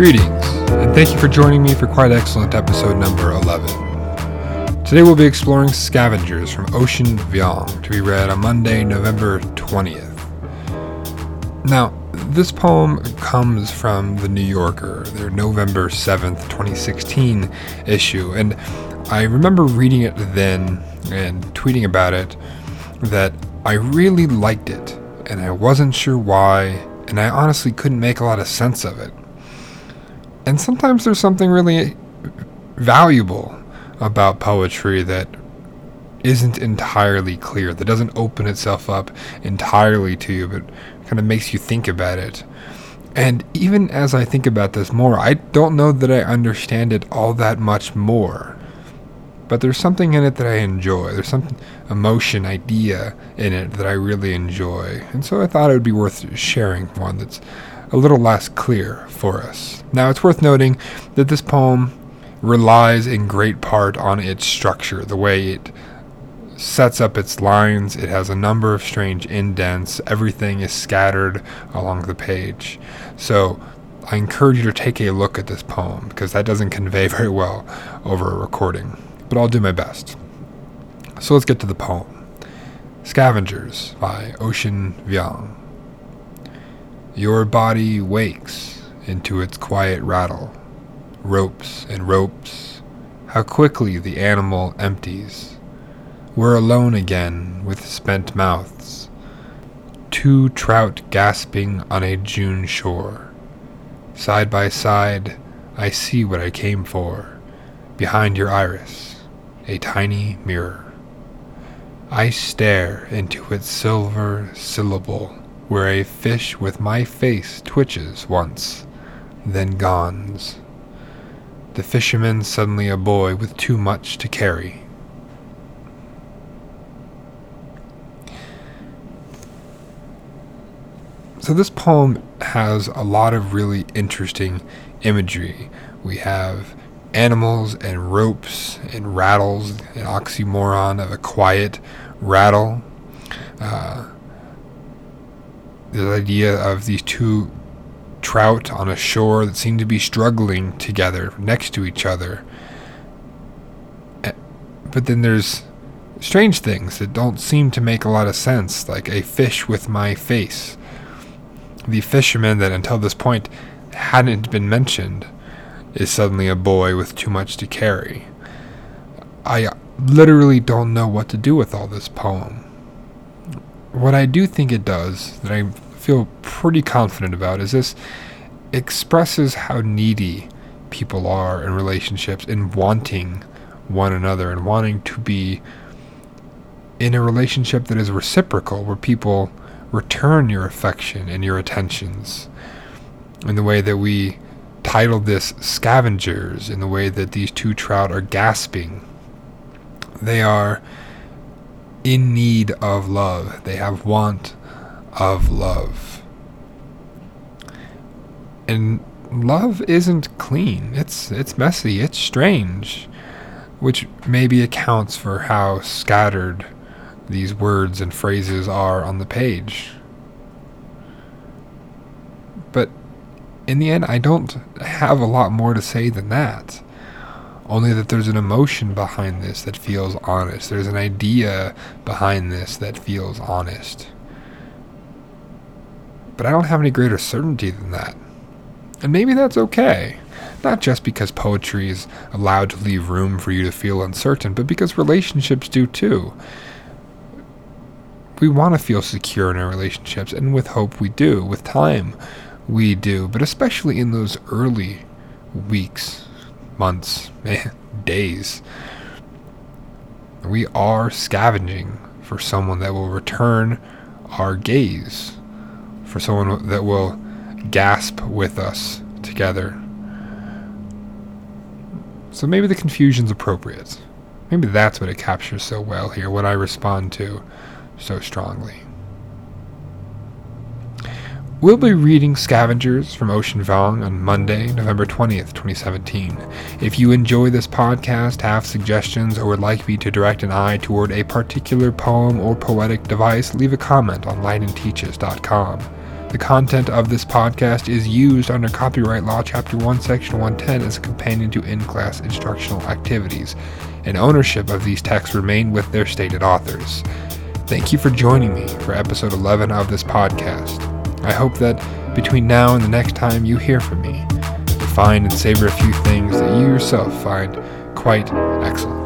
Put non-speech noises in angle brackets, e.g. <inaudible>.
Greetings, and thank you for joining me for quite excellent episode number 11. Today we'll be exploring Scavengers from Ocean Vuong to be read on Monday, November 20th. Now, this poem comes from The New Yorker, their November 7th, 2016 issue, and I remember reading it then and tweeting about it that I really liked it, and I wasn't sure why, and I honestly couldn't make a lot of sense of it. And sometimes there's something really valuable about poetry that isn't entirely clear, that doesn't open itself up entirely to you, but kind of makes you think about it. And even as I think about this more, I don't know that I understand it all that much more. But there's something in it that I enjoy. There's some emotion, idea in it that I really enjoy. And so I thought it would be worth sharing one that's a little less clear for us. Now, it's worth noting that this poem relies in great part on its structure, the way it sets up its lines. It has a number of strange indents. Everything is scattered along the page. So, I encourage you to take a look at this poem because that doesn't convey <laughs> very well over a recording. But I'll do my best. So let's get to the poem Scavengers by Ocean Vuong. Your body wakes into its quiet rattle. Ropes and ropes. How quickly the animal empties. We're alone again with spent mouths. Two trout gasping on a June shore. Side by side, I see what I came for. Behind your iris, a tiny mirror. I stare into its silver syllable where a fish with my face twitches once, then gones. The fisherman suddenly a boy with too much to carry. So, this poem has a lot of really interesting imagery. We have animals and ropes and rattles, an oxymoron of a quiet rattle. Uh, the idea of these two trout on a shore that seem to be struggling together next to each other. Eh, but then there's strange things that don't seem to make a lot of sense, like a fish with my face. The fisherman that until this point hadn't been mentioned is suddenly a boy with too much to carry. I literally don't know what to do with all this poem. What I do think it does, that I feel pretty confident about, is this expresses how needy people are in relationships in wanting one another and wanting to be in a relationship that is reciprocal, where people return your affection and your attentions. In the way that we titled this Scavengers, in the way that these two trout are gasping. They are in need of love. They have want of love. And love isn't clean. It's it's messy. It's strange, which maybe accounts for how scattered these words and phrases are on the page. But in the end, I don't have a lot more to say than that only that there's an emotion behind this that feels honest. There's an idea behind this that feels honest. But I don't have any greater certainty than that. And maybe that's okay. Not just because poetry is allowed to leave room for you to feel uncertain, but because relationships do too. We want to feel secure in our relationships, and with hope we do. With time we do. But especially in those early weeks months, <laughs> days. We are scavenging for someone that will return our gaze, for someone that will gasp with us together. So maybe the confusion's appropriate. Maybe that's what it captures so well here, what I respond to so strongly. We'll be reading Scavengers from Ocean Vuong on Monday, November 20th, 2017. If you enjoy this podcast, have suggestions, or would like me to direct an eye toward a particular poem or poetic device, leave a comment on lightandteaches.com. The content of this podcast is used under Copyright Law, Chapter 1, Section 110 as a companion to in class instructional activities, and ownership of these texts remain with their stated authors. Thank you for joining me for episode 11 of this podcast. I hope that between now and the next time you hear from me, you find and savor a few things that you yourself find quite excellent.